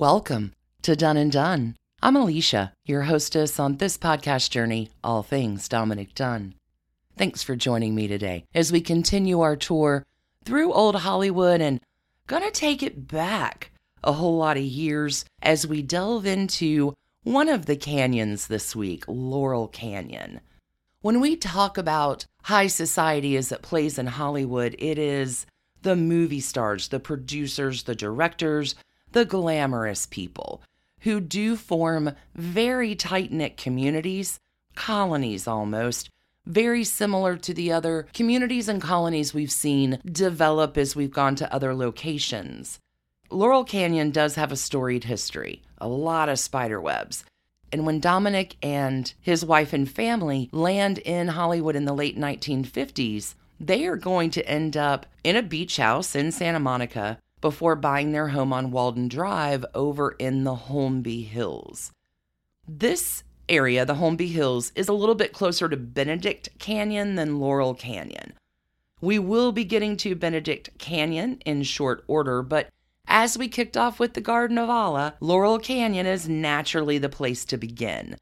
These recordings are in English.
Welcome to Done and Done. I'm Alicia, your hostess on this podcast journey, All Things Dominick Dunne. Thanks for joining me today as we continue our tour through Old Hollywood and gonna take it back a whole lot of years as we delve into one of the canyons this week, Laurel Canyon. When we talk about high society as it plays in Hollywood, it is the movie stars, the producers, the directors, the glamorous people who do form very tight knit communities, colonies almost, very similar to the other communities and colonies we've seen develop as we've gone to other locations. Laurel Canyon does have a storied history, a lot of spider webs. And when Dominick and his wife and family land in Hollywood in the late 1950s, they are going to end up in a beach house in Santa Monica before buying their home on Walden Drive over in the Holmby Hills. This area, the Holmby Hills, is a little bit closer to Benedict Canyon than Laurel Canyon. We will be getting to Benedict Canyon in short order, but as we kicked off with the Garden of Allah, Laurel Canyon is naturally the place to begin.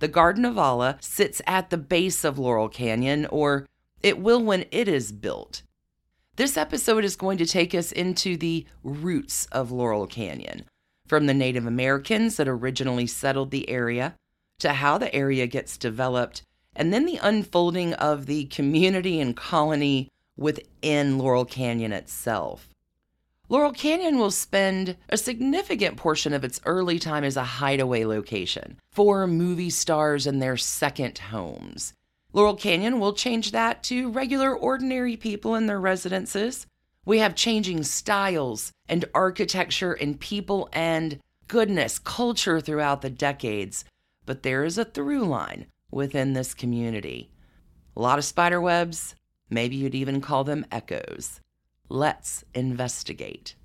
The Garden of Allah sits at the base of Laurel Canyon, or it will when it is built. This episode is going to take us into the roots of Laurel Canyon, from the Native Americans that originally settled the area to how the area gets developed, and then the unfolding of the community and colony within Laurel Canyon itself. Laurel Canyon will spend a significant portion of its early time as a hideaway location for movie stars and their second homes. Laurel Canyon will change that to regular, ordinary people in their residences. We have changing styles and architecture and people and goodness, culture throughout the decades. But there is a through line within this community. A lot of spider webs, maybe you'd even call them echoes. Let's investigate.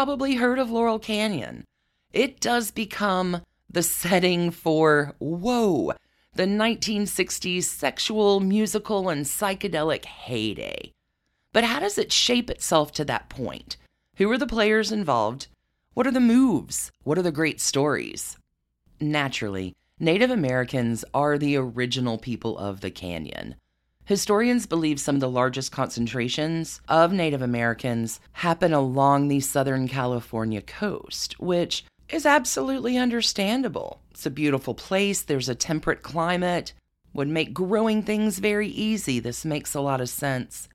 Probably heard of Laurel Canyon. It does become the setting for Whoa, the 1960s sexual, musical, and psychedelic heyday. But how does it shape itself to that point? Who are the players involved? What are the moves? What are the great stories? Naturally, Native Americans are the original people of the canyon. Historians believe some of the largest concentrations of Native Americans happen along the Southern California coast, which is absolutely understandable. It's a beautiful place, there's a temperate climate, would make growing things very easy. This makes a lot of sense.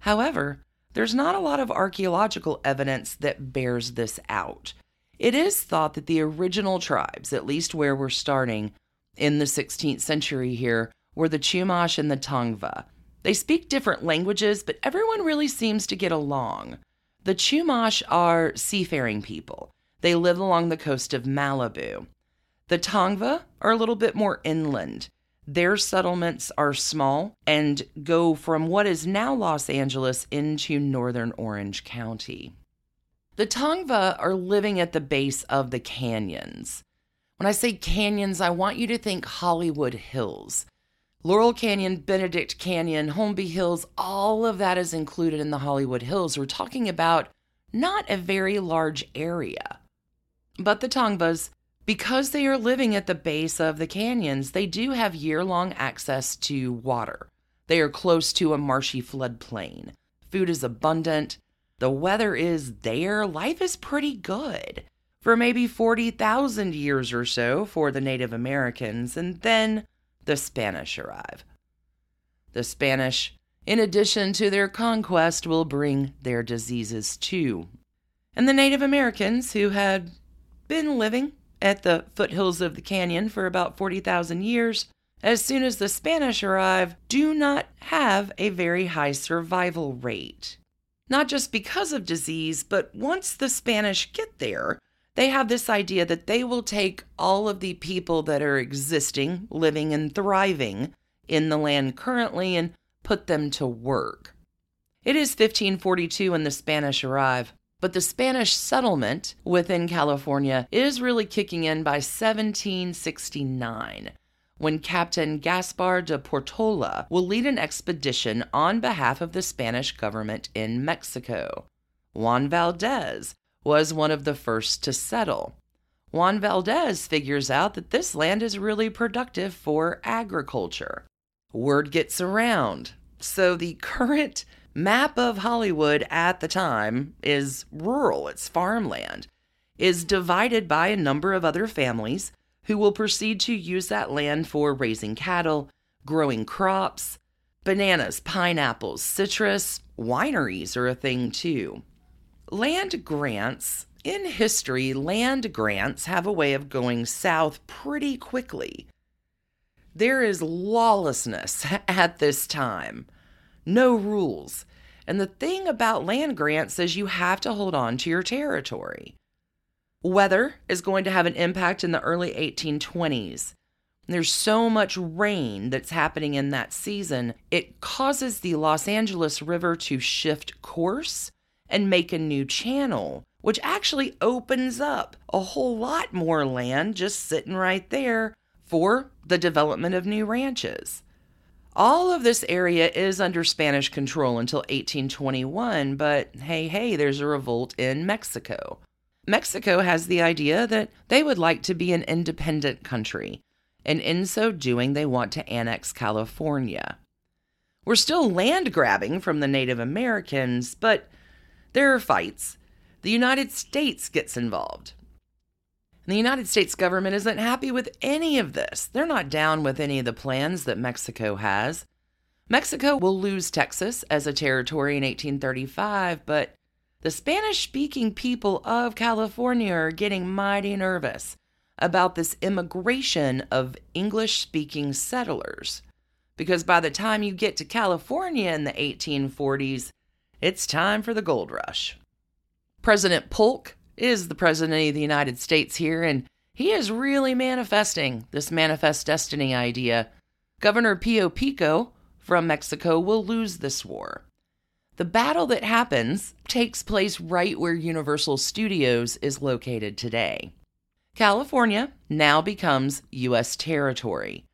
However, there's not a lot of archaeological evidence that bears this out. It is thought that the original tribes, at least where we're starting in the 16th century here, were the Chumash and the Tongva. They speak different languages, but everyone really seems to get along. The Chumash are seafaring people. They live along the coast of Malibu. The Tongva are a little bit more inland. Their settlements are small and go from what is now Los Angeles into northern Orange County. The Tongva are living at the base of the canyons. When I say canyons, I want you to think Hollywood Hills. Laurel Canyon, Benedict Canyon, Holmby Hills, all of that is included in the Hollywood Hills. We're talking about not a very large area. But the Tongvas, because they are living at the base of the canyons, they do have year long access to water. They are close to a marshy floodplain. Food is abundant. The weather is there. Life is pretty good for maybe 40,000 years or so for the Native Americans. And then the Spanish arrive. The Spanish, in addition to their conquest, will bring their diseases too. And the Native Americans, who had been living at the foothills of the canyon for about 40,000 years, as soon as the Spanish arrive, do not have a very high survival rate. Not just because of disease, but once the Spanish get there, they have this idea that they will take all of the people that are existing, living, and thriving in the land currently and put them to work. It is 1542 when the Spanish arrive, but the Spanish settlement within California is really kicking in by 1769 when Captain Gaspar de Portola will lead an expedition on behalf of the Spanish government in Mexico. Juan Valdez was one of the first to settle. Juan Valdez figures out that this land is really productive for agriculture. Word gets around. So the current map of Hollywood at the time is rural, it's farmland, is divided by a number of other families who will proceed to use that land for raising cattle, growing crops, bananas, pineapples, citrus, wineries are a thing too. Land grants, in history, land grants have a way of going south pretty quickly. There is lawlessness at this time, no rules. And the thing about land grants is you have to hold on to your territory. Weather is going to have an impact in the early 1820s. There's so much rain that's happening in that season, it causes the Los Angeles River to shift course and make a new channel, which actually opens up a whole lot more land just sitting right there for the development of new ranches. All of this area is under Spanish control until 1821, but hey, hey, there's a revolt in Mexico. Mexico has the idea that they would like to be an independent country, and in so doing, they want to annex California. We're still land grabbing from the Native Americans, but there are fights. The United States gets involved. And the United States government isn't happy with any of this. They're not down with any of the plans that Mexico has. Mexico will lose Texas as a territory in 1835, but the Spanish speaking people of California are getting mighty nervous about this immigration of English speaking settlers. Because by the time you get to California in the 1840s, it's time for the gold rush. President Polk is the President of the United States here, and he is really manifesting this manifest destiny idea. Governor Pio Pico from Mexico will lose this war. The battle that happens takes place right where Universal Studios is located today. California now becomes U.S. territory.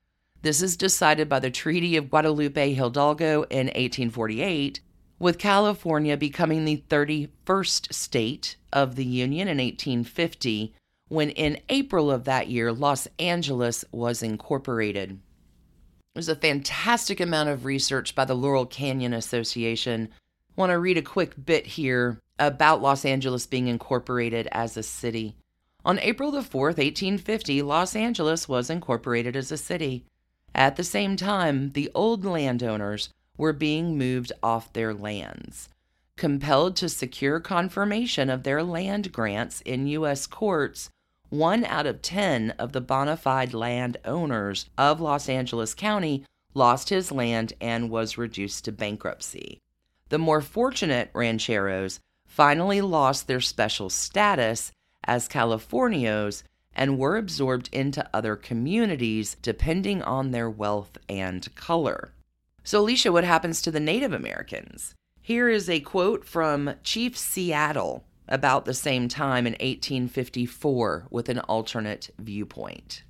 This is decided by the Treaty of Guadalupe Hidalgo in 1848 with California becoming the 31st state of the Union in 1850, when in April of that year, Los Angeles was incorporated. There's a fantastic amount of research by the Laurel Canyon Association. I want to read a quick bit here about Los Angeles being incorporated as a city. On April the 4th, 1850, Los Angeles was incorporated as a city. At the same time, the old landowners were being moved off their lands. Compelled to secure confirmation of their land grants in U.S. courts, one out of 10 of the bona fide land owners of Los Angeles County lost his land and was reduced to bankruptcy. The more fortunate rancheros finally lost their special status as Californios and were absorbed into other communities depending on their wealth and color. So, Alicia, what happens to the Native Americans? Here is a quote from Chief Seattle about the same time in 1854 with an alternate viewpoint.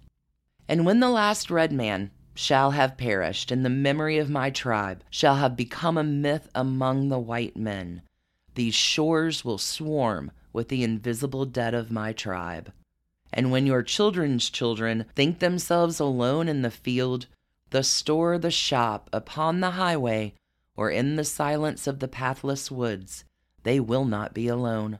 And when the last red man shall have perished, and the memory of my tribe shall have become a myth among the white men, these shores will swarm with the invisible dead of my tribe. And when your children's children think themselves alone in the field, the store, the shop, upon the highway, or in the silence of the pathless woods, they will not be alone.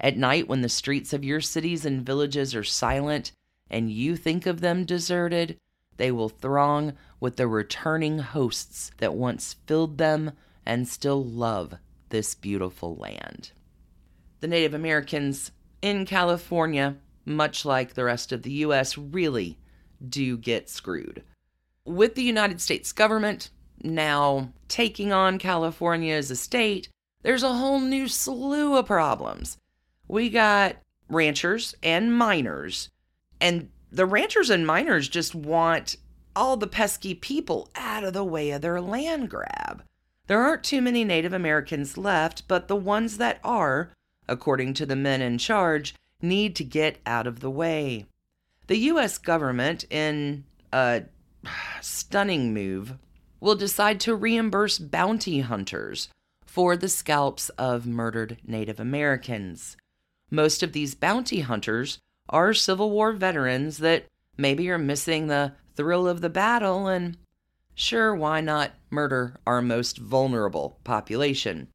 At night, when the streets of your cities and villages are silent, and you think of them deserted, they will throng with the returning hosts that once filled them and still love this beautiful land. the Native Americans in California, much like the rest of the U.S., really do get screwed. With the United States government now taking on California as a state, there's a whole new slew of problems. We got ranchers and miners, and the ranchers and miners just want all the pesky people out of the way of their land grab. There aren't too many Native Americans left, but the ones that are, according to the men in charge, need to get out of the way. The U.S. government, in a stunning move, will decide to reimburse bounty hunters for the scalps of murdered Native Americans. Most of these bounty hunters are Civil War veterans that maybe are missing the thrill of the battle and sure, why not murder our most vulnerable population?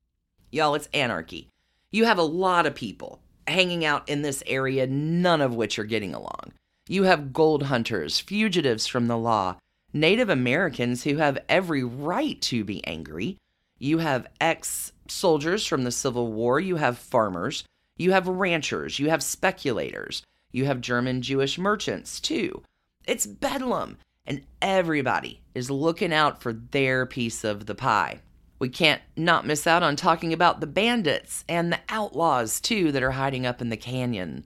Y'all, it's anarchy. You have a lot of people hanging out in this area, none of which are getting along. You have gold hunters, fugitives from the law, Native Americans who have every right to be angry. You have ex soldiers from the Civil War. You have farmers. You have ranchers. You have speculators. You have German Jewish merchants, too. It's bedlam, and everybody is looking out for their piece of the pie. We can't not miss out on talking about the bandits and the outlaws, too, that are hiding up in the canyon.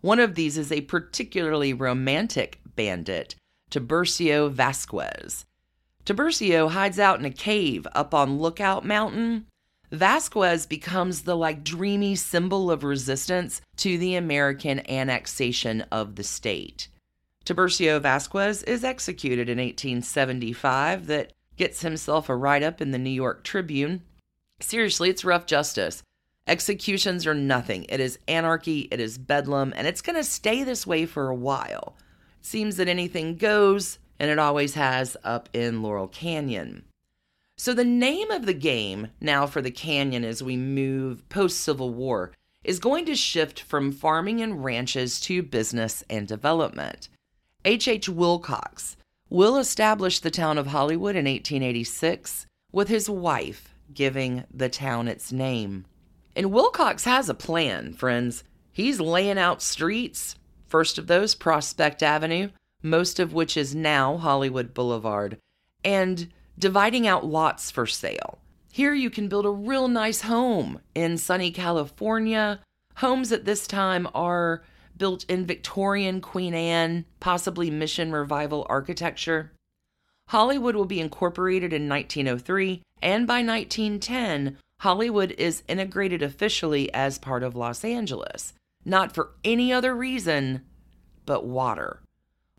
One of these is a particularly romantic bandit, Tiburcio Vasquez. Tiburcio hides out in a cave up on Lookout Mountain. Vasquez becomes the like dreamy symbol of resistance to the American annexation of the state. Tiburcio Vasquez is executed in 1875 that gets himself a write up in the New York Tribune. Seriously, it's rough justice. Executions are nothing. It is anarchy, it is bedlam, and it's going to stay this way for a while. Seems that anything goes, and it always has up in Laurel Canyon. So, the name of the game now for the canyon as we move post Civil War is going to shift from farming and ranches to business and development. H. H. Wilcox will establish the town of Hollywood in 1886 with his wife giving the town its name. And Wilcox has a plan, friends. He's laying out streets, first of those, Prospect Avenue, most of which is now Hollywood Boulevard, and dividing out lots for sale. Here you can build a real nice home in sunny California. Homes at this time are built in Victorian Queen Anne, possibly Mission Revival architecture. Hollywood will be incorporated in 1903, and by 1910, Hollywood is integrated officially as part of Los Angeles, not for any other reason but water.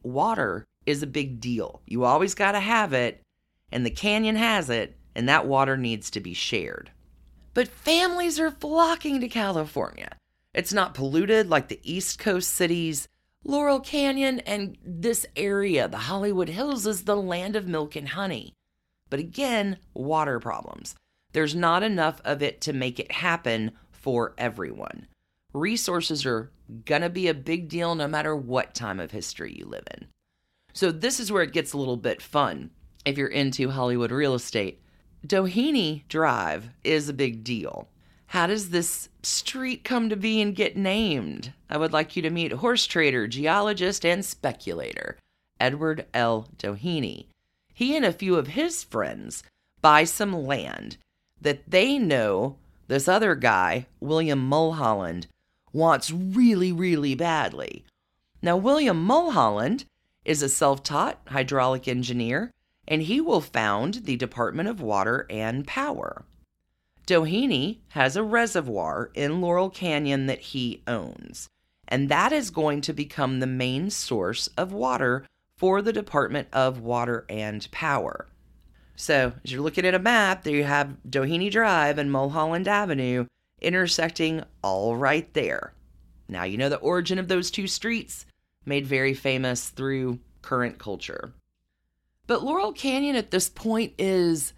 Water is a big deal. You always got to have it, and the canyon has it, and that water needs to be shared. But families are flocking to California. It's not polluted like the East Coast cities. Laurel Canyon and this area, the Hollywood Hills, is the land of milk and honey. But again, water problems. There's not enough of it to make it happen for everyone. Resources are to be a big deal no matter what time of history you live in. So, this is where it gets a little bit fun if you're into Hollywood real estate. Doheny Drive is a big deal. How does this street come to be and get named? I would like you to meet horse trader, geologist, and speculator, Edward L. Doheny. He and a few of his friends buy some land that they know this other guy, William Mulholland, wants really, really badly. Now, William Mulholland is a self taught hydraulic engineer, and he will found the Department of Water and Power. Doheny has a reservoir in Laurel Canyon that he owns, and that is going to become the main source of water for the Department of Water and Power. So, as you're looking at a map, there you have Doheny Drive and Mulholland Avenue intersecting all right there. Now, you know the origin of those two streets, made very famous through current culture. But Laurel Canyon at this point is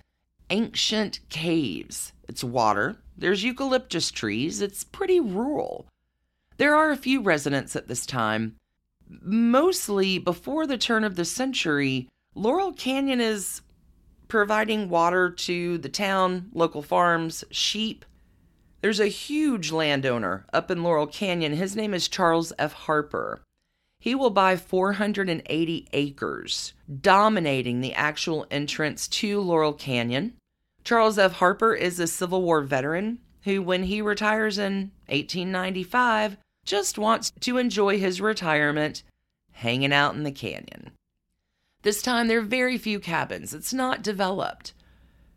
ancient caves. It's water, there's eucalyptus trees, it's pretty rural. There are a few residents at this time. Mostly before the turn of the century, Laurel Canyon is providing water to the town, local farms, sheep. There's a huge landowner up in Laurel Canyon. His name is Charles F. Harper. He will buy 480 acres, dominating the actual entrance to Laurel Canyon. Charles F. Harper is a Civil War veteran who, when he retires in 1895, just wants to enjoy his retirement hanging out in the canyon. This time, there are very few cabins, it's not developed.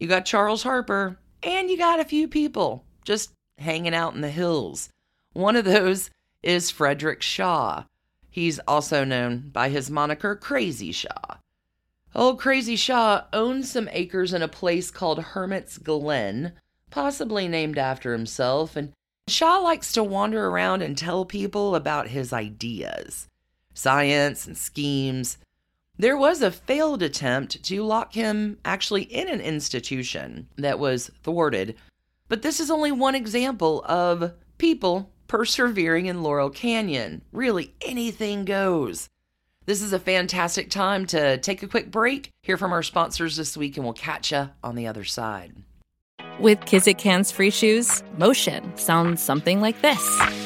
You got Charles Harper, and you got a few people just hanging out in the hills. One of those is Frederick Shaw. He's also known by his moniker Crazy Shaw. Old Crazy Shaw owns some acres in a place called Hermit's Glen, possibly named after himself, and Shaw likes to wander around and tell people about his ideas, science, and schemes. There was a failed attempt to lock him actually in an institution that was thwarted but this is only one example of people persevering in Laurel Canyon. Really, anything goes. This is a fantastic time to take a quick break, hear from our sponsors this week, and we'll catch you on the other side. With Kizik hands free shoes, motion sounds something like this.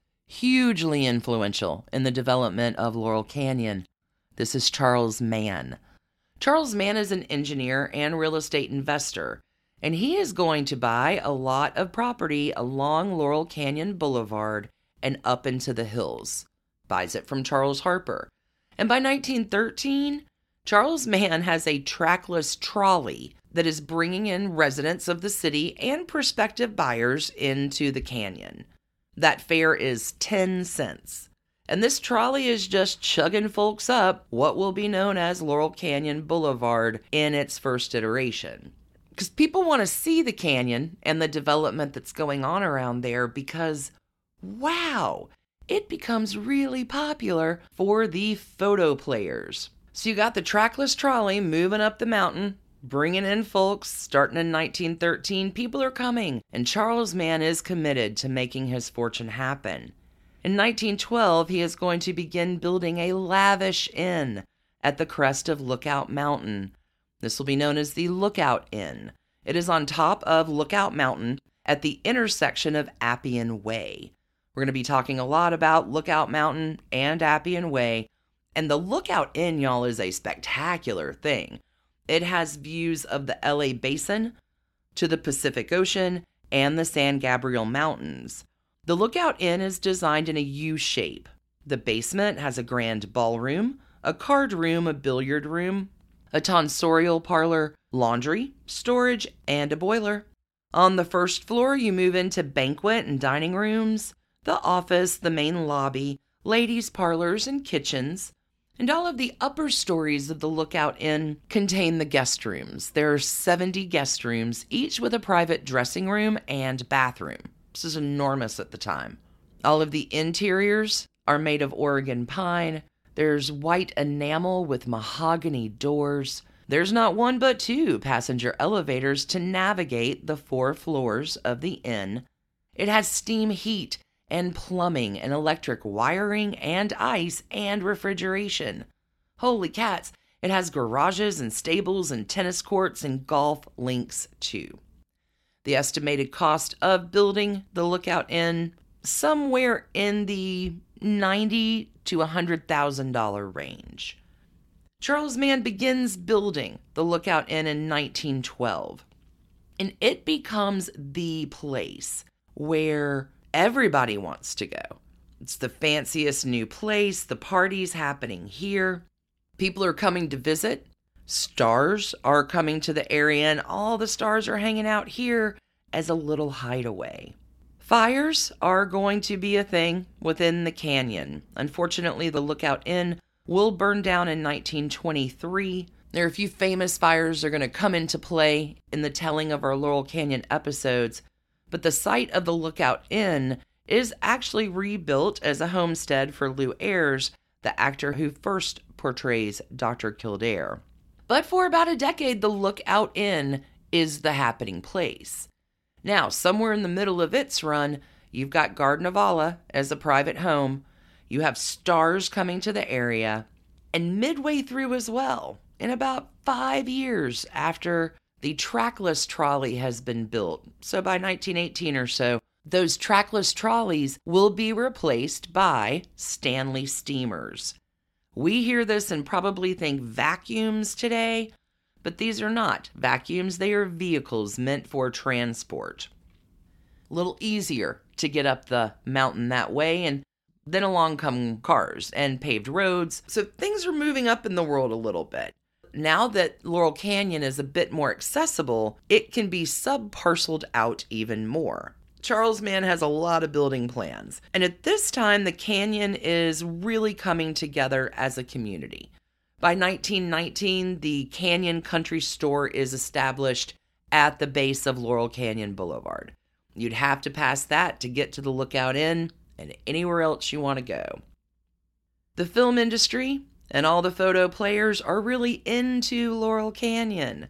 hugely influential in the development of Laurel Canyon. This is Charles Mann. Charles Mann is an engineer and real estate investor and he is going to buy a lot of property along Laurel Canyon Boulevard and up into the hills. Buys it from Charles Harper. And by 1913, Charles Mann has a trackless trolley that is bringing in residents of the city and prospective buyers into the canyon. That fare is 10 cents. And this trolley is just chugging folks up what will be known as Laurel Canyon Boulevard in its first iteration because people want to see the canyon and the development that's going on around there because, wow, it becomes really popular for the photo players. So you got the trackless trolley moving up the mountain, bringing in folks. Starting in 1913, people are coming, and Charles Mann is committed to making his fortune happen. In 1912, he is going to begin building a lavish inn at the crest of Lookout Mountain this will be known as the Lookout Inn. It is on top of Lookout Mountain at the intersection of Appian Way. We're going to be talking a lot about Lookout Mountain and Appian Way. And the Lookout Inn, y'all, is a spectacular thing. It has views of the LA Basin to the Pacific Ocean and the San Gabriel Mountains. The Lookout Inn is designed in a U shape. The basement has a grand ballroom, a card room, a billiard room, a tonsorial parlor, laundry, storage, and a boiler. On the first floor, you move into banquet and dining rooms, the office, the main lobby, ladies' parlors, and kitchens. And all of the upper stories of the Lookout Inn contain the guest rooms. There are 70 guest rooms, each with a private dressing room and bathroom. This is enormous at the time. All of the interiors are made of Oregon pine, there's white enamel with mahogany doors. There's not one but two passenger elevators to navigate the four floors of the inn. It has steam heat and plumbing and electric wiring and ice and refrigeration. Holy cats, it has garages and stables and tennis courts and golf links too. The estimated cost of building the Lookout Inn somewhere in the 90 to a $100,000 range. Charles Mann begins building the Lookout Inn in 1912, and it becomes the place where everybody wants to go. It's the fanciest new place, the party's happening here. People are coming to visit. Stars are coming to the area, and all the stars are hanging out here as a little hideaway. Fires are going to be a thing within the canyon. Unfortunately, the Lookout Inn will burn down in 1923. There are a few famous fires that are going to come into play in the telling of our Laurel Canyon episodes, but the site of the Lookout Inn is actually rebuilt as a homestead for Lew Ayres, the actor who first portrays Dr. Kildare. But for about a decade, the Lookout Inn is the happening place. Now, somewhere in the middle of its run, you've got Garden of Allah as a private home, you have stars coming to the area, and midway through as well, in about five years after the trackless trolley has been built, so by 1918 or so, those trackless trolleys will be replaced by Stanley steamers. We hear this and probably think vacuums today, but these are not vacuums, they are vehicles meant for transport. A little easier to get up the mountain that way, and then along come cars and paved roads. So things are moving up in the world a little bit. Now that Laurel Canyon is a bit more accessible, it can be subparceled out even more. Charles Mann has a lot of building plans. And at this time, the canyon is really coming together as a community. By 1919, the Canyon Country Store is established at the base of Laurel Canyon Boulevard. You'd have to pass that to get to the Lookout Inn and anywhere else you want to go. The film industry and all the photo players are really into Laurel Canyon.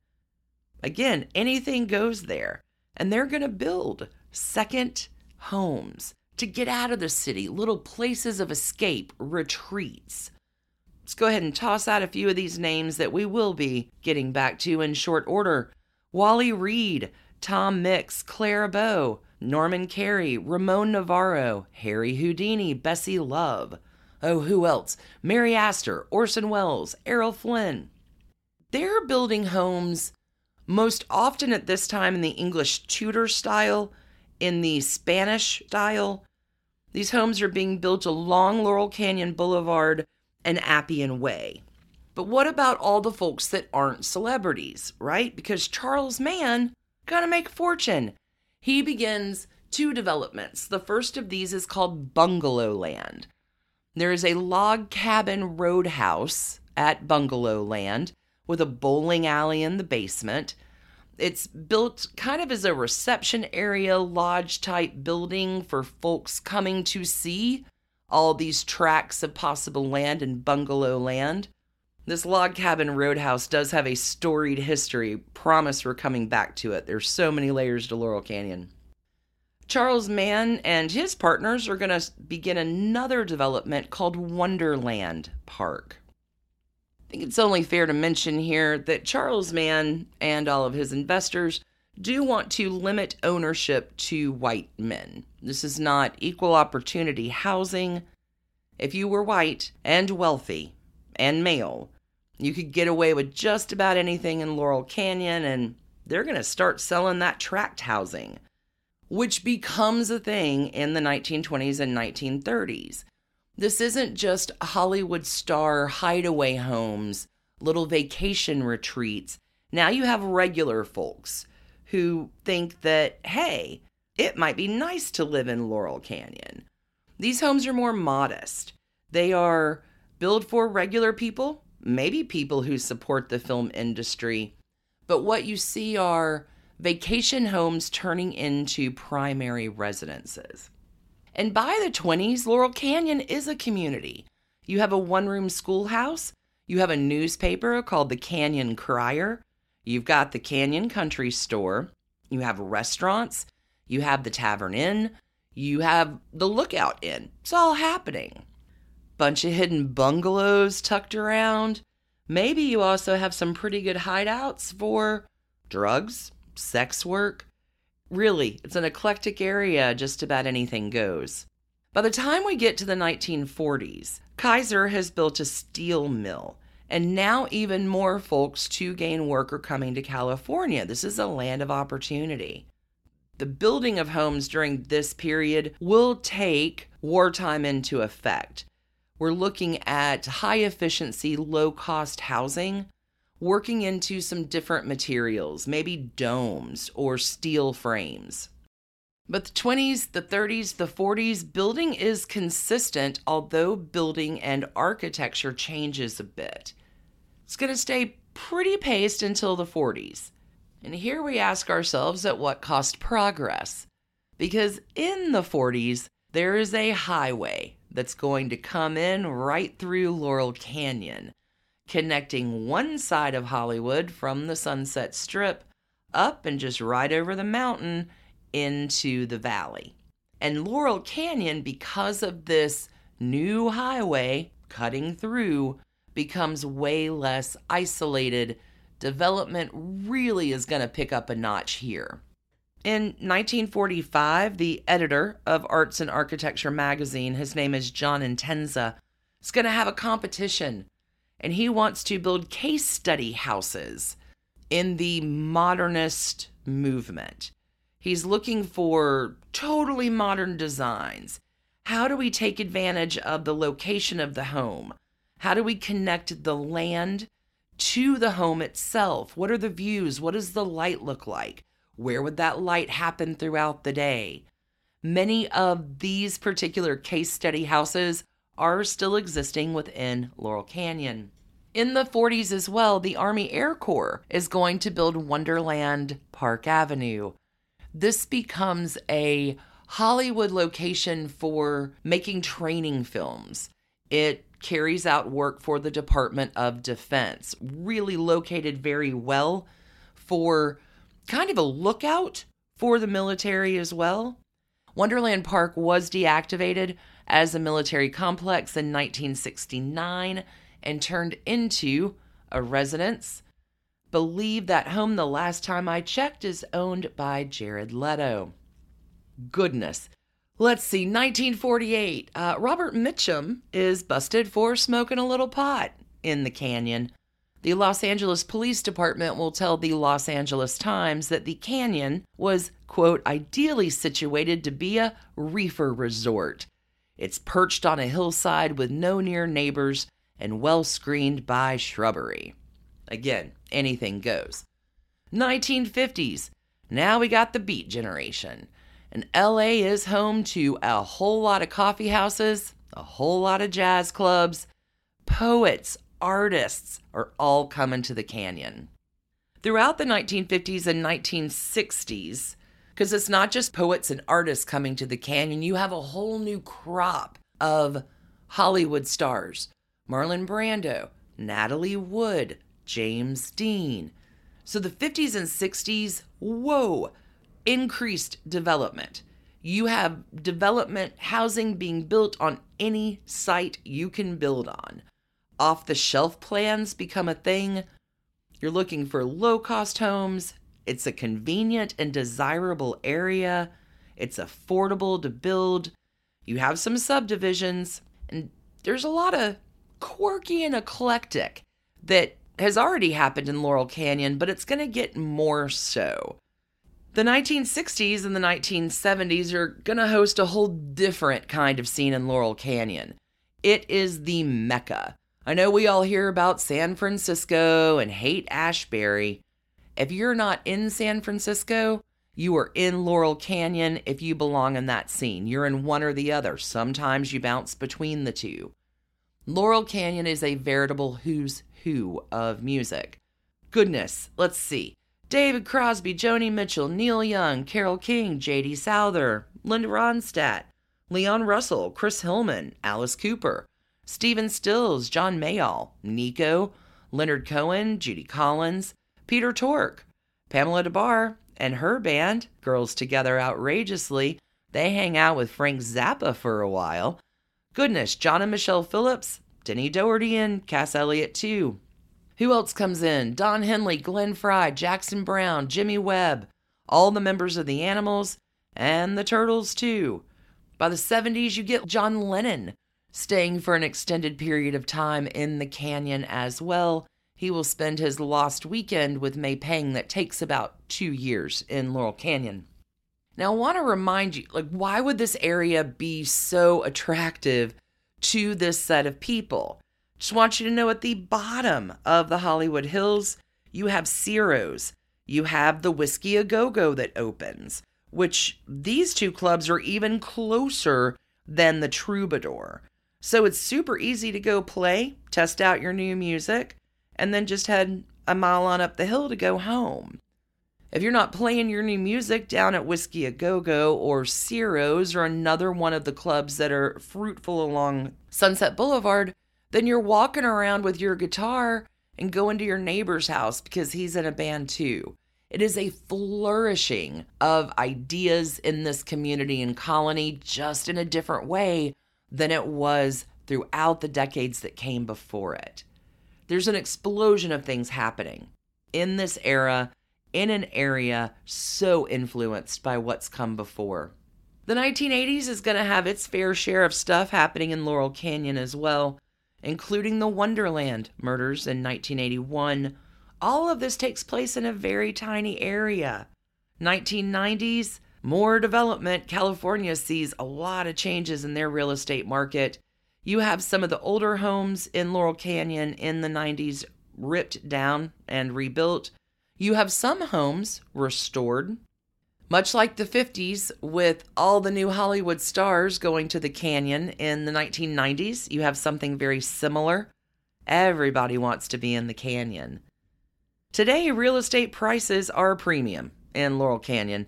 Again, anything goes there, and they're going to build second homes to get out of the city, little places of escape, retreats. Let's go ahead and toss out a few of these names that we will be getting back to in short order Wally Reid, Tom Mix, Clara Bow, Norman Kerry, Ramon Novarro, Harry Houdini, Bessie Love. Oh, who else? Mary Astor, Orson Welles, Errol Flynn. They're building homes most often at this time in the English Tudor style in the Spanish style. These homes are being built along Laurel Canyon Boulevard and Appian Way. But what about all the folks that aren't celebrities, right? Because Charles Mann gonna make a fortune. He begins two developments. The first of these is called Bungalow Land. There is a log cabin roadhouse at Bungalow Land with a bowling alley in the basement it's built kind of as a reception area, lodge type building for folks coming to see all these tracts of possible land in bungalow land. This log cabin roadhouse does have a storied history. Promise we're coming back to it. There's so many layers to Laurel Canyon. Charles Mann and his partners are going to begin another development called Wonderland Park. I think it's only fair to mention here that Charles Mann and all of his investors do want to limit ownership to white men. This is not equal opportunity housing. If you were white and wealthy and male, you could get away with just about anything in Laurel Canyon, and they're going to start selling that tract housing, which becomes a thing in the 1920s and 1930s. This isn't just Hollywood star hideaway homes, little vacation retreats. Now you have regular folks who think that, hey, it might be nice to live in Laurel Canyon. These homes are more modest. They are built for regular people, maybe people who support the film industry. But what you see are vacation homes turning into primary residences. And by the 20s, Laurel Canyon is a community. You have a one room schoolhouse, you have a newspaper called the Canyon Crier, you've got the Canyon Country Store, you have restaurants, you have the Tavern Inn, you have the Lookout Inn. It's all happening. Bunch of hidden bungalows tucked around. Maybe you also have some pretty good hideouts for drugs, sex work, Really, it's an eclectic area, just about anything goes. By the time we get to the 1940s, Kaiser has built a steel mill, and now even more folks to gain work are coming to California. This is a land of opportunity. The building of homes during this period will take wartime into effect. We're looking at high efficiency, low cost housing working into some different materials, maybe domes or steel frames. But the 20s, the 30s, the 40s, building is consistent, although building and architecture changes a bit. It's going to stay pretty paced until the 40s. And here we ask ourselves at what cost progress? Because in the 40s, there is a highway that's going to come in right through Laurel Canyon, connecting one side of Hollywood from the Sunset Strip up and just right over the mountain into the valley. And Laurel Canyon, because of this new highway cutting through, becomes way less isolated. Development really is going to pick up a notch here. In 1945, the editor of Arts and Architecture magazine, his name is John Entenza, is going to have a competition and he wants to build case study houses in the modernist movement. He's looking for totally modern designs. How do we take advantage of the location of the home? How do we connect the land to the home itself? What are the views? What does the light look like? Where would that light happen throughout the day? Many of these particular case study houses are still existing within Laurel Canyon. In the 40s as well, the Army Air Corps is going to build Wonderland Park Avenue. This becomes a Hollywood location for making training films. It carries out work for the Department of Defense, really located very well for kind of a lookout for the military as well. Wonderland Park was deactivated as a military complex in 1969 and turned into a residence. Believe that home the last time I checked is owned by Jared Leto. Goodness. Let's see, 1948. Uh, Robert Mitchum is busted for smoking a little pot in the canyon. The Los Angeles Police Department will tell the Los Angeles Times that the canyon was, quote, ideally situated to be a reefer resort. It's perched on a hillside with no near neighbors and well screened by shrubbery. Again, anything goes. 1950s. Now we got the beat generation. And LA is home to a whole lot of coffee houses, a whole lot of jazz clubs, poets, artists are all coming to the canyon. Throughout the 1950s and 1960s, because it's not just poets and artists coming to the canyon, you have a whole new crop of Hollywood stars Marlon Brando, Natalie Wood, James Dean. So the 50s and 60s, whoa, increased development. You have development housing being built on any site you can build on off the shelf plans become a thing. You're looking for low cost homes. It's a convenient and desirable area. It's affordable to build. You have some subdivisions, and there's a lot of quirky and eclectic that has already happened in Laurel Canyon, but it's going to get more so. The 1960s and the 1970s are going to host a whole different kind of scene in Laurel Canyon. It is the Mecca I know we all hear about San Francisco and Haight Ashbury. If you're not in San Francisco, you are in Laurel Canyon if you belong in that scene. You're in one or the other. Sometimes you bounce between the two. Laurel Canyon is a veritable who's who of music. Goodness, let's see. David Crosby, Joni Mitchell, Neil Young, Carole King, J.D. Souther, Linda Ronstadt, Leon Russell, Chris Hillman, Alice Cooper, Stephen Stills, John Mayall, Nico, Leonard Cohen, Judy Collins, Peter Tork, Pamela Des Barres, and her band, Girls Together Outrageously, they hang out with Frank Zappa for a while. Goodness, John and Michelle Phillips, Denny Doherty, and Cass Elliot, too. Who else comes in? Don Henley, Glenn Frey, Jackson Browne, Jimmy Webb, all the members of the Animals, and the Turtles, too. By the 70s, you get John Lennon, staying for an extended period of time in the canyon as well. He will spend his lost weekend with May Pang that takes about two years in Laurel Canyon. Now, I want to remind you like, why would this area be so attractive to this set of people? Just want you to know at the bottom of the Hollywood Hills, you have Ciro's, you have the Whisky A Go Go that opens, which these two clubs are even closer than the Troubadour. So it's super easy to go play, test out your new music, and then just head a mile on up the hill to go home. If you're not playing your new music down at Whisky A Go Go or Ciro's or another one of the clubs that are fruitful along Sunset Boulevard, then you're walking around with your guitar and going to your neighbor's house because he's in a band too. It is a flourishing of ideas in this community and colony just in a different way than it was throughout the decades that came before it. There's an explosion of things happening in this era, in an area so influenced by what's come before. The 1980s is going to have its fair share of stuff happening in Laurel Canyon as well, including the Wonderland murders in 1981 all of this takes place in a very tiny area. 1990s, more development. California sees a lot of changes in their real estate market. You have some of the older homes in Laurel Canyon in the 90s ripped down and rebuilt. You have some homes restored. Much like the 50s, with all the new Hollywood stars going to the canyon in the 1990s, you have something very similar. Everybody wants to be in the canyon. Today, real estate prices are a premium in Laurel Canyon.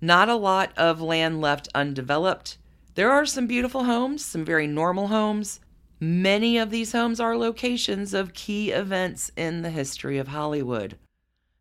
Not a lot of land left undeveloped. There are some beautiful homes, some very normal homes. Many of these homes are locations of key events in the history of Hollywood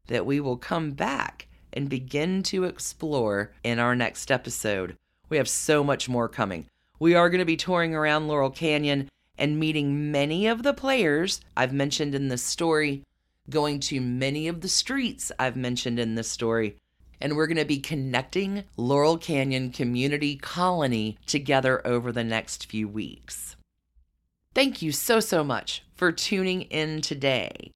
that we will come back and begin to explore in our next episode. We have so much more coming. We are going to be touring around Laurel Canyon and meeting many of the players I've mentioned in this story going to many of the streets I've mentioned in this story. And we're going to be connecting Laurel Canyon Community Colony together over the next few weeks. Thank you so, so much for tuning in today.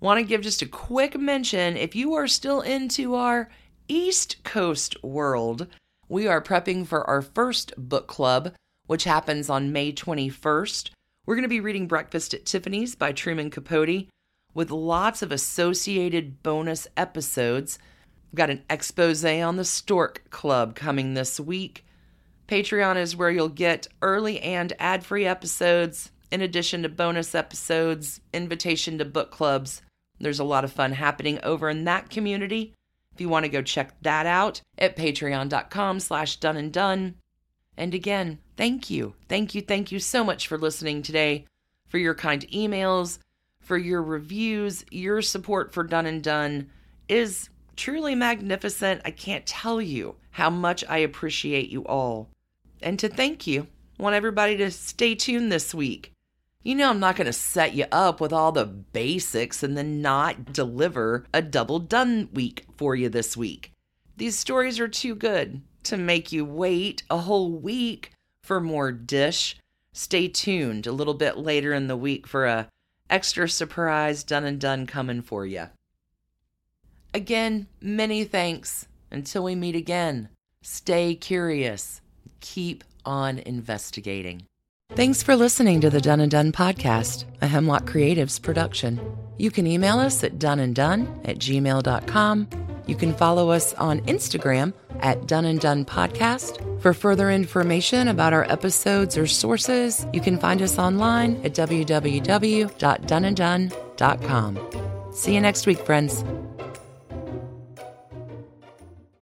Want to give just a quick mention if you are still into our East Coast world, we are prepping for our first book club, which happens on May 21st. We're going to be reading Breakfast at Tiffany's by Truman Capote with lots of associated bonus episodes. We've got an expose on the Stork Club coming this week. Patreon is where you'll get early and ad free episodes, in addition to bonus episodes, invitation to book clubs. There's a lot of fun happening over in that community. If you want to go check that out at patreon.com slash dunne and done. And again, thank you. Thank you. Thank you so much for listening today, for your kind emails, for your reviews. Your support for Dunne and Done is truly magnificent. I can't tell you how much I appreciate you all. And to thank you, want everybody to stay tuned this week. You know, I'm not going to set you up with all the basics and then not deliver a double done week for you this week. These stories are too good to make you wait a whole week for more dish. Stay tuned a little bit later in the week for a extra surprise Dunne and Done coming for you. Again, many thanks. Until we meet again, stay curious. Keep on investigating. Thanks for listening to the Dunne and Done podcast, a Hemlock Creatives production. You can email us at dunneanddone at gmail.com. You can follow us on Instagram at Dunne and Done Podcast. For further information about our episodes or sources, you can find us online at www.dunneanddone.com. See you next week, friends.